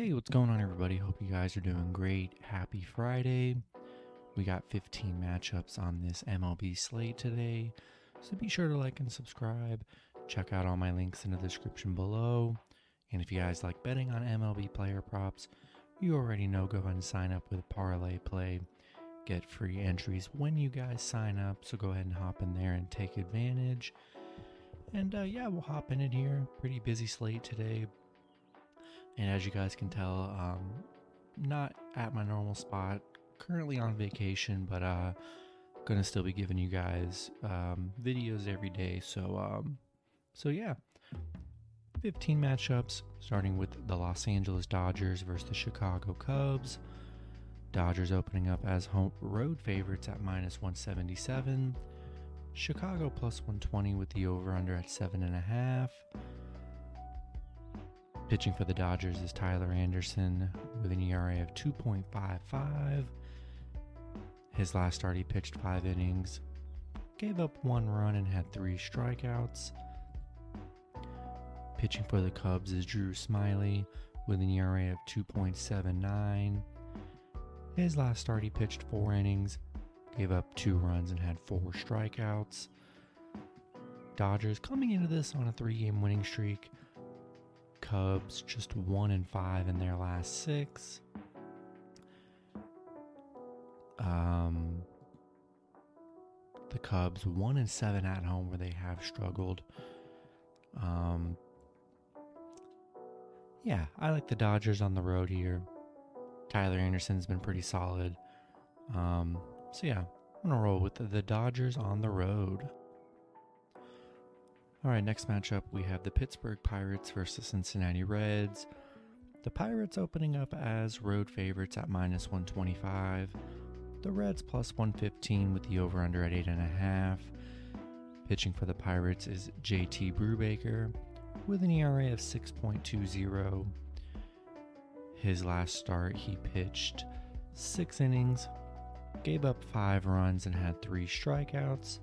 Hey, what's going on, everybody? Hope you guys are doing great. Happy Friday. We got 15 matchups on this MLB slate today, so be sure to like and subscribe. Check out all my links in the description below. And if you guys like betting on MLB player props, you already know go ahead and sign up with Parlay Play. Get free entries when you guys sign up, so go ahead and hop in there and take advantage. And uh, yeah, we'll hop in it here. Pretty busy slate today, and as you guys can tell, um, not at my normal spot. Currently on vacation, but uh, gonna still be giving you guys um, videos every day. So, um, so yeah, 15 matchups, starting with the Los Angeles Dodgers versus the Chicago Cubs. Dodgers opening up as home road favorites at minus 177. Chicago plus 120 with the over under at seven and a half. Pitching for the Dodgers is Tyler Anderson with an ERA of 2.55. His last start, he pitched five innings, gave up one run, and had three strikeouts. Pitching for the Cubs is Drew Smyly with an ERA of 2.79. His last start, he pitched four innings, gave up two runs, and had four strikeouts. Dodgers coming into this on a three game winning streak. Cubs just one and five in their last six. Um, the Cubs one and seven at home where they have struggled. Um, yeah, I like the Dodgers on the road here. Tyler Anderson's been pretty solid. Um, so yeah, I'm gonna roll with the, the Dodgers on the road. All right, next matchup we have the Pittsburgh Pirates versus Cincinnati Reds. The Pirates opening up as road favorites at minus 125. The Reds plus 115 with the over under at 8.5. Pitching for the Pirates is JT Brubaker with an ERA of 6.20. His last start, he pitched six innings, gave up five runs, and had three strikeouts.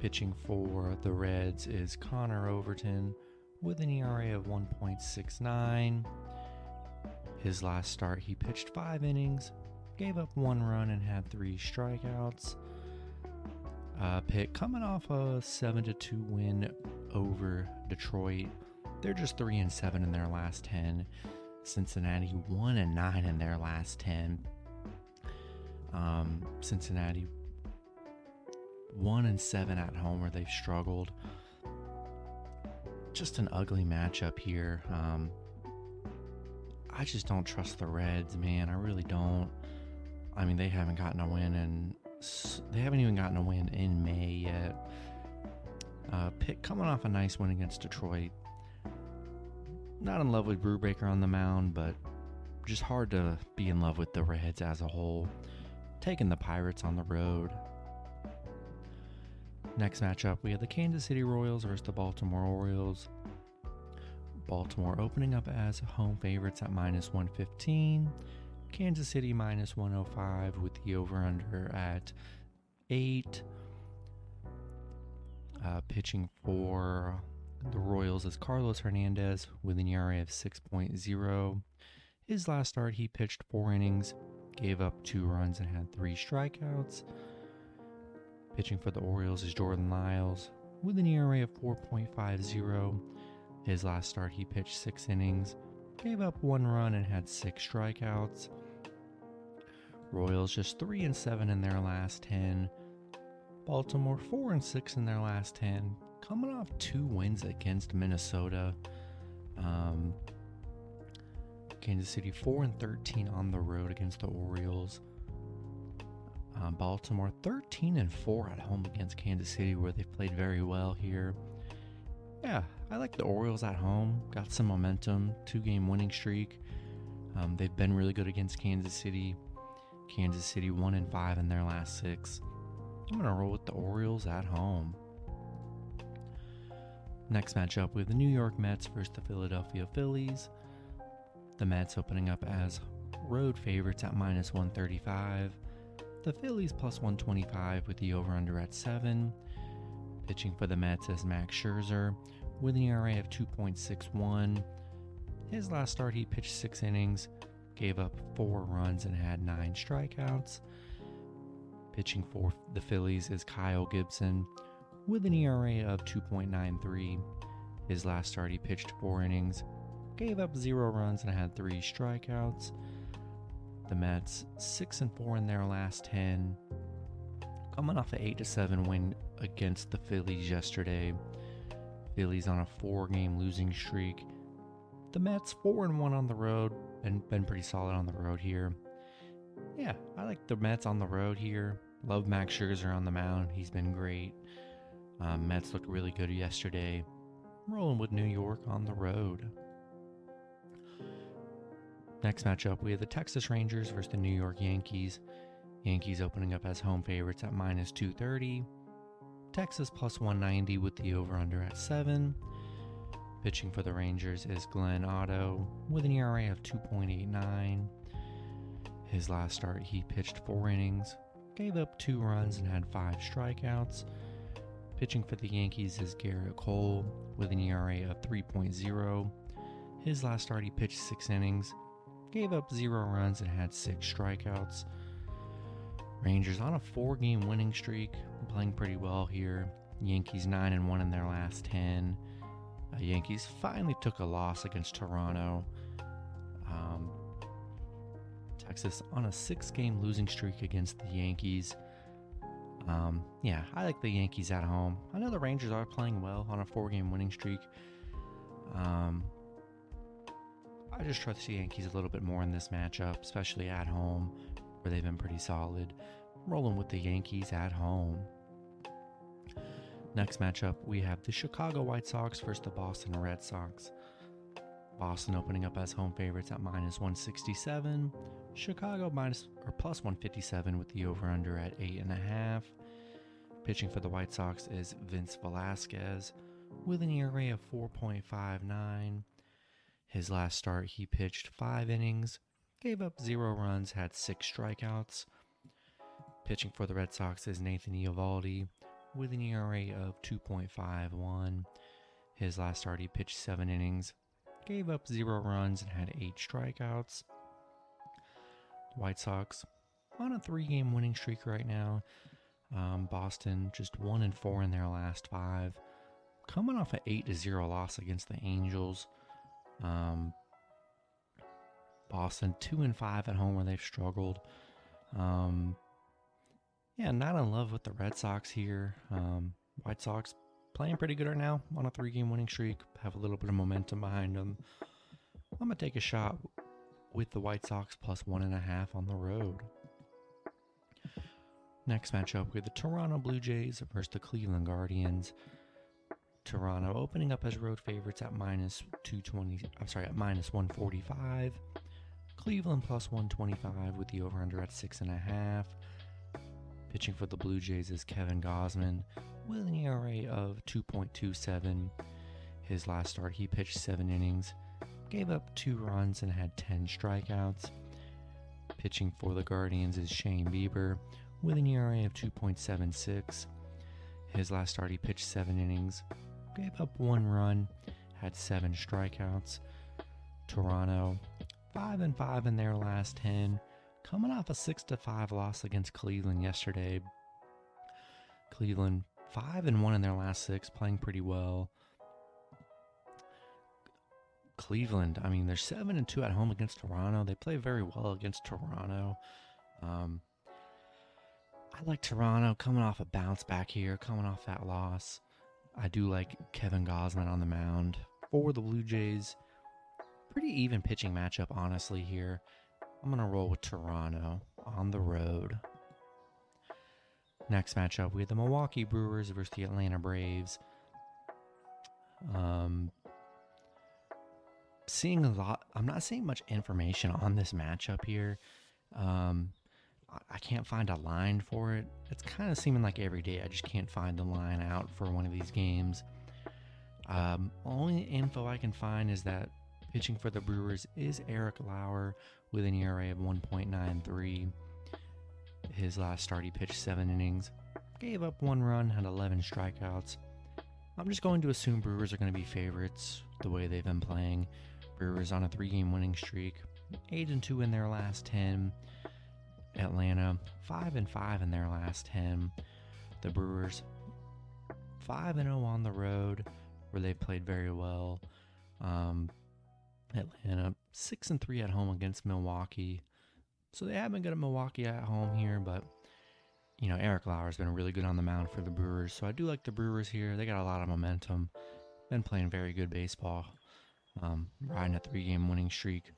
Pitching for the Reds is Connor Overton with an ERA of 1.69. His last start, he pitched five innings, gave up one run, and had three strikeouts. Uh, Pitt coming off a 7 to 2 win over Detroit. They're just 3 and 7 in their last 10. Cincinnati 1 and 9 in their last 10. Um, Cincinnati one and seven at home where they've struggled. Just an ugly matchup here. Um, I just don't trust the Reds, man. I really don't. I mean, they haven't gotten a win, and they haven't even gotten a win in May yet. Uh, Pitt coming off a nice win against Detroit. Not in love with Brubaker on the mound, but just hard to be in love with the Reds as a whole. Taking the Pirates on the road. Next matchup, we have the Kansas City Royals versus the Baltimore Orioles. Baltimore opening up as home favorites at minus 115. Kansas City minus 105 with the over under at 8. Uh, pitching for the Royals is Carlos Hernandez with an ERA of 6.0. His last start, he pitched four innings, gave up two runs, and had three strikeouts. Pitching for the Orioles is Jordan Lyles with an ERA of 4.50. His last start, he pitched six innings, gave up one run, and had six strikeouts. Royals just 3 and 7 in their last 10. Baltimore 4 and 6 in their last 10, coming off two wins against Minnesota. Um, Kansas City 4 and 13 on the road against the Orioles. Uh, Baltimore 13 and 4 at home against Kansas City, where they played very well here. Yeah, I like the Orioles at home. Got some momentum, two game winning streak. Um, they've been really good against Kansas City. Kansas City 1 and 5 in their last six. I'm going to roll with the Orioles at home. Next matchup with the New York Mets versus the Philadelphia Phillies. The Mets opening up as road favorites at minus 135. The Phillies plus 125 with the over under at 7. Pitching for the Mets is Max Scherzer with an ERA of 2.61. His last start, he pitched six innings, gave up four runs, and had nine strikeouts. Pitching for the Phillies is Kyle Gibson with an ERA of 2.93. His last start, he pitched four innings, gave up zero runs, and had three strikeouts. The Mets, six and four in their last 10, coming off an 8 to 7 win against the Phillies yesterday. Phillies on a four game losing streak. The Mets, 4 and 1 on the road, and been pretty solid on the road here. Yeah, I like the Mets on the road here. Love Max Scherzer on the mound. He's been great. Um, Mets looked really good yesterday. Rolling with New York on the road. Next matchup, we have the Texas Rangers versus the New York Yankees. Yankees opening up as home favorites at minus 230. Texas plus 190 with the over under at 7. Pitching for the Rangers is Glenn Otto with an ERA of 2.89. His last start, he pitched four innings, gave up two runs, and had five strikeouts. Pitching for the Yankees is Gerrit Cole with an ERA of 3.0. His last start, he pitched six innings, gave up zero runs, and had six strikeouts. Rangers on a four game winning streak, playing pretty well here. Yankees 9 and 1 in their last 10. Uh, Yankees finally took a loss against Toronto. Um, Texas on a six game losing streak against the Yankees. Um, yeah, I like the Yankees at home. I know the Rangers are playing well on a four game winning streak. Um, I just trust the Yankees a little bit more in this matchup, especially at home, where they've been pretty solid. Rolling with the Yankees at home. Next matchup, we have the Chicago White Sox versus the Boston Red Sox. Boston opening up as home favorites at minus 167. Chicago minus or plus 157 with the over under at 8.5. Pitching for the White Sox is Vince Velasquez with an ERA of 4.59. His last start, he pitched five innings, gave up zero runs, had six strikeouts. Pitching for the Red Sox is Nathan Eovaldi with an ERA of 2.51. His last start, he pitched seven innings, gave up zero runs, and had eight strikeouts. The White Sox on a three-game winning streak right now. Um, Boston just one and four in their last five, coming off an eight to zero loss against the Angels. Um, Boston two and five at home where they've struggled. Um, yeah, not in love with the Red Sox here. Um, White Sox playing pretty good right now on a three game winning streak, have a little bit of momentum behind them. I'm to take a shot with the White Sox plus one and a half on the road. Next matchup, we have the Toronto Blue Jays versus the Cleveland Guardians. Toronto opening up as road favorites at minus 220, I'm sorry, at minus 145. Cleveland plus 125 with the over under at 6.5. Pitching for the Blue Jays is Kevin Gausman with an ERA of 2.27. His last start, he pitched seven innings, gave up two runs, and had 10 strikeouts. Pitching for the Guardians is Shane Bieber with an ERA of 2.76. His last start, he pitched seven innings, gave up one run, had seven strikeouts. Toronto, five and five in their last 10 coming off a 6 to 5 loss against Cleveland yesterday. Cleveland 5 and 1 in their last 6, playing pretty well. Cleveland, I mean, they're 7 and 2 at home against Toronto. They play very well against Toronto. Um, I like Toronto coming off a bounce back here, coming off that loss. I do like Kevin Gausman on the mound for the Blue Jays. Pretty even pitching matchup, honestly, here. I'm going to roll with Toronto on the road. Next matchup, we have the Milwaukee Brewers versus the Atlanta Braves. Um, seeing a lot, I'm not seeing much information on this matchup here. Um, I can't find a line for it. It's kind of seeming like every day I just can't find the line out for one of these games. Um, only info I can find is that pitching for the Brewers is Eric Lauer, with an ERA of 1.93. His last start, he pitched seven innings, gave up one run, had 11 strikeouts. I'm just going to assume Brewers are going to be favorites the way they've been playing. Brewers on a three game winning streak, 8 and 2 in their last 10. Atlanta, 5 and 5 in their last 10. The Brewers, 5 and 0 on the road, where they played very well. Um, Atlanta, 6 and 3 at home against Milwaukee. So they have been good at Milwaukee at home here, but you know, Eric Lauer's been really good on the mound for the Brewers. So I do like the Brewers here. They got a lot of momentum. Been playing very good baseball. Um, riding a three game winning streak.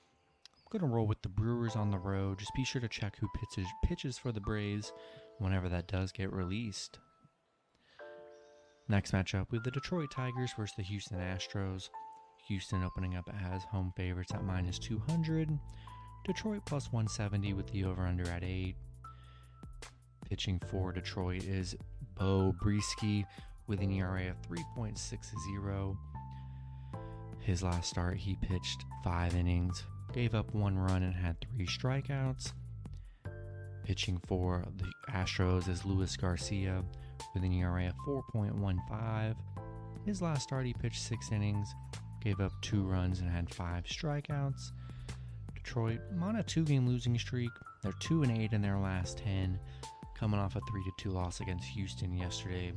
To roll with the Brewers on the road. Just be sure to check who pitches, pitches for the Braves whenever that does get released. Next matchup, we have the Detroit Tigers versus the Houston Astros. Houston opening up as home favorites at minus 200. Detroit plus 170 with the over under at 8. Pitching for Detroit is Bo Brieske with an ERA of 3.60. His last start, he pitched five innings, gave up one run, and had three strikeouts. Pitching for the Astros is Luis Garcia with an ERA of 4.15. His last start, he pitched six innings, gave up two runs, and had five strikeouts. Detroit on a two-game losing streak. They're two and eight in their last ten, coming off a three to two loss against Houston yesterday.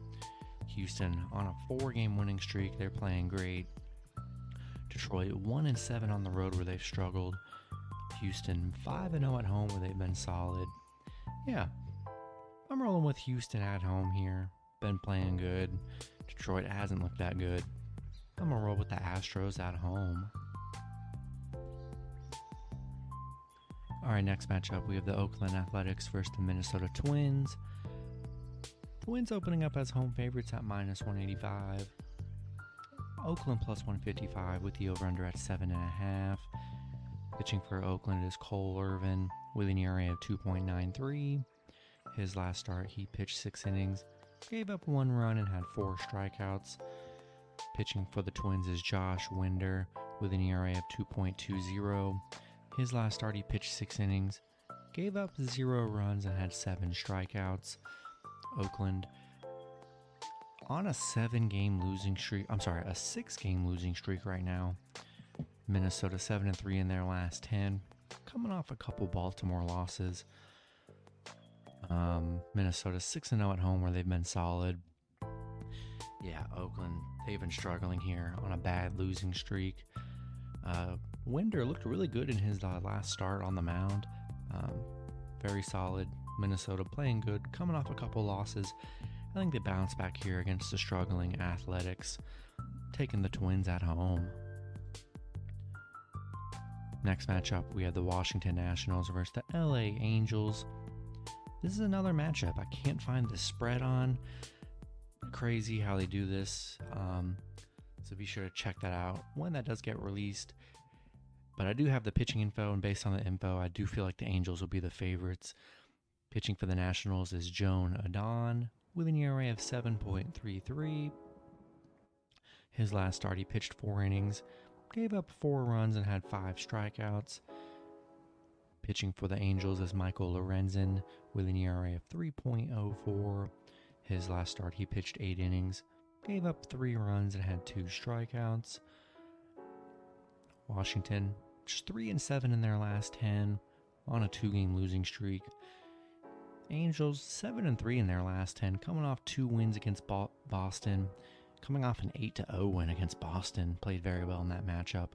Houston on a four-game winning streak. They're playing great. Detroit 1 and 7 on the road where they've struggled. Houston 5 and 0 at home where they've been solid. Yeah. I'm rolling with Houston at home here. Been playing good. Detroit hasn't looked that good. I'm going to roll with the Astros at home. All right, next matchup, we have the Oakland Athletics versus the Minnesota Twins. Twins opening up as home favorites at minus 185. Oakland plus 155 with the over under at 7.5. Pitching for Oakland is Cole Irvin with an ERA of 2.93. His last start, he pitched six innings, gave up one run, and had four strikeouts. Pitching for the Twins is Josh Winder with an ERA of 2.20. His last start, he pitched six innings, gave up zero runs, and had seven strikeouts. Oakland on a seven game losing streak. I'm sorry, a six game losing streak right now. Minnesota 7 and 3 in their last 10, coming off a couple Baltimore losses. Um, Minnesota 6 and 0 at home where they've been solid. Yeah, Oakland, they've been struggling here on a bad losing streak. Uh, Winder looked really good in his uh, last start on the mound. Um, very solid. Minnesota playing good, coming off a couple losses. I think they bounce back here against the struggling Athletics, taking the Twins at home. Next matchup, we have the Washington Nationals versus the LA Angels. This is another matchup I can't find the spread on. Crazy how they do this. Um, so be sure to check that out when that does get released. But I do have the pitching info, and based on the info, I do feel like the Angels will be the favorites. Pitching for the Nationals is Joan Adon with an ERA of 7.33. His last start, he pitched four innings, gave up four runs, and had five strikeouts. Pitching for the Angels is Michael Lorenzen with an ERA of 3.04. His last start, he pitched eight innings, gave up three runs, and had two strikeouts. Washington, just three and seven in their last ten, on a two-game losing streak. Angels seven and three in their last ten, coming off two wins against Boston, coming off an eight to zero win against Boston. Played very well in that matchup.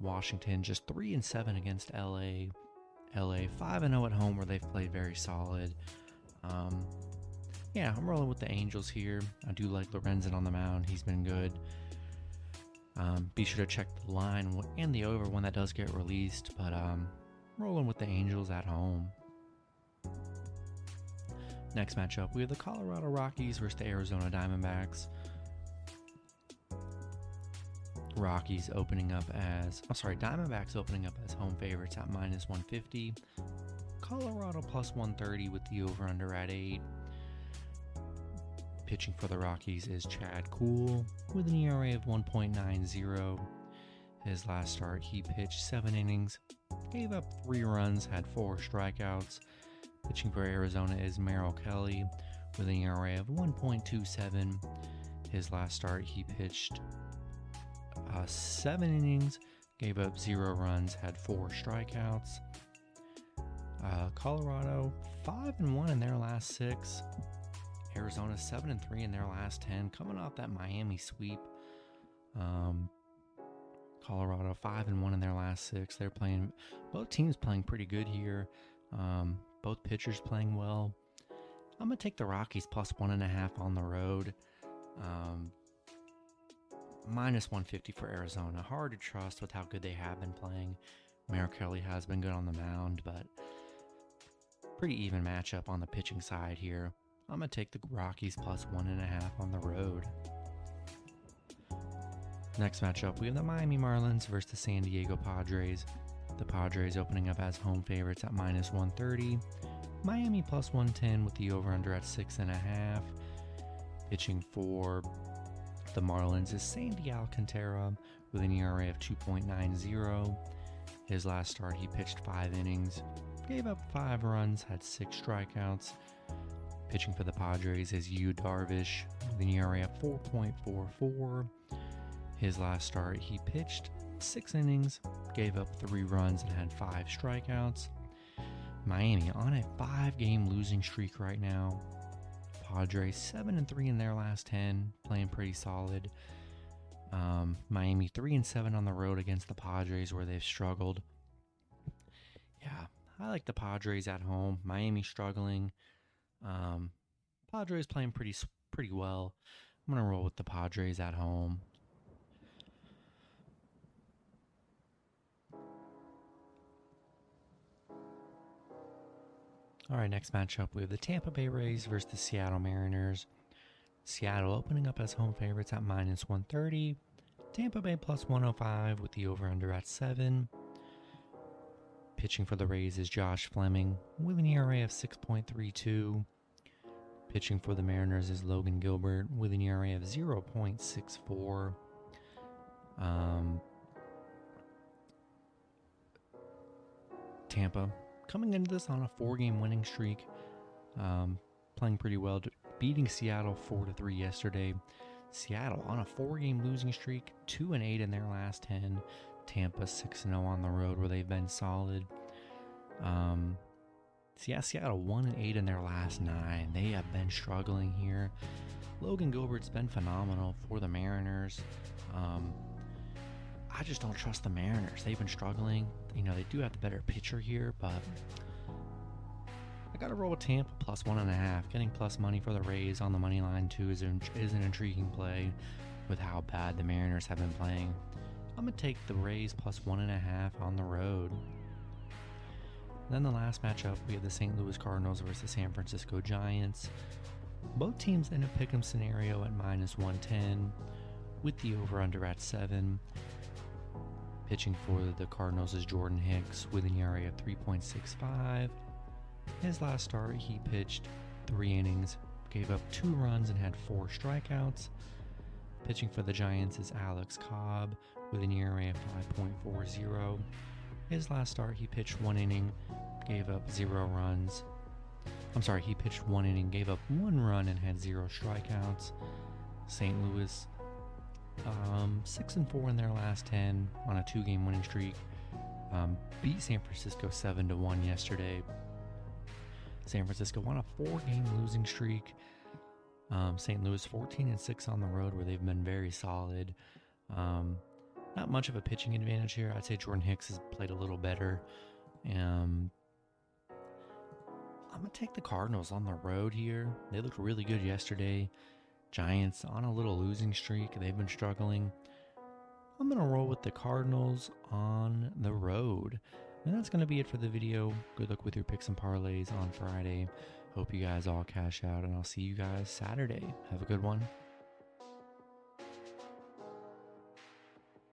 Washington just three and seven against LA. LA five and zero at home where they've played very solid. Um, yeah, I'm rolling with the Angels here. I do like Lorenzen on the mound. He's been good. Um, be sure to check the line and the over when that does get released. But um, rolling with the Angels at home. Next matchup, we have the Colorado Rockies versus the Arizona Diamondbacks. Rockies opening up as, I'm oh sorry, Diamondbacks opening up as home favorites at minus 150. Colorado plus 130 with the over under at 8. Pitching for the Rockies is Chad Kuhl with an ERA of 1.90. His last start, he pitched seven innings, gave up three runs, had four strikeouts. Pitching for Arizona is Merrill Kelly with an ERA of 1.27. His last start, he pitched uh, seven innings, gave up zero runs, had four strikeouts. Uh, Colorado five and one in their last six. Arizona seven and three in their last ten, coming off that Miami sweep. Um, Colorado five and one in their last six. They're playing both teams playing pretty good here. Um, both pitchers playing well. I'm gonna take the Rockies plus one and a half on the road. Um, minus 150 for Arizona. Hard to trust with how good they have been playing. Merrill Kelly has been good on the mound, but pretty even matchup on the pitching side here. I'm gonna take the Rockies plus one and a half on the road. Next matchup, we have the Miami Marlins versus the San Diego Padres. The Padres opening up as home favorites at minus 130. Miami plus 110 with the over under at six and a half. Pitching for the Marlins is Sandy Alcantara with an ERA of 2.90. His last start, he pitched five innings, gave up five runs, had six strikeouts. Pitching for the Padres is Yu Darvish with an ERA of 4.44. His last start, he pitched six innings, gave up three runs, and had five strikeouts. Miami on a five game losing streak right now. Padres 7 and 3 in their last 10, playing pretty solid. Um, Miami 3 and 7 on the road against the Padres where they've struggled. Yeah, I like the Padres at home. Miami struggling. Um, Padres playing pretty pretty well. I'm going to roll with the Padres at home. All right, next matchup we have the Tampa Bay Rays versus the Seattle Mariners. Seattle opening up as home favorites at minus 130. Tampa Bay plus 105 with the over under at 7. Pitching for the Rays is Josh Fleming with an ERA of 6.32. Pitching for the Mariners is Logan Gilbert with an ERA of 0.64. Um, Tampa coming into this on a four-game winning streak, um, playing pretty well, beating Seattle four to three yesterday. Seattle on a four-game losing streak, two and eight in their last ten. Tampa six and zero oh on the road where they've been solid. Um, yeah, Seattle one and eight in their last nine. They have been struggling here. Logan Gilbert's been phenomenal for the Mariners. Um, I just don't trust the Mariners. They've been struggling. You know, they do have the better pitcher here, but I got to roll with Tampa plus one and a half. Getting plus money for the Rays on the money line too is an, is an intriguing play with how bad the Mariners have been playing. I'm gonna take the Rays plus one and a half on the road. Then the last matchup, we have the St. Louis Cardinals versus the San Francisco Giants. Both teams in a pick'em scenario at minus 110, with the over/under at seven. Pitching for the Cardinals is Jordan Hicks with an ERA of 3.65. His last start, he pitched three innings, gave up two runs, and had four strikeouts. Pitching for the Giants is Alex Cobb with an ERA of 5.40. His last start, he pitched one inning, gave up zero runs. I'm sorry, he pitched one inning, gave up one run, and had zero strikeouts. St. Louis um, six and four in their last ten on a two-game winning streak. Um, beat San Francisco seven to one yesterday. San Francisco won a four-game losing streak. Um, St. Louis 14 and six on the road, where they've been very solid. Um, not much of a pitching advantage here. I'd say Jordan Hicks has played a little better. Um, I'm gonna take the Cardinals on the road here. They looked really good yesterday. Giants on a little losing streak. They've been struggling. I'm going to roll with the Cardinals on the road. And that's going to be it for the video. Good luck with your picks and parlays on Friday. Hope you guys all cash out, and I'll see you guys Saturday. Have a good one.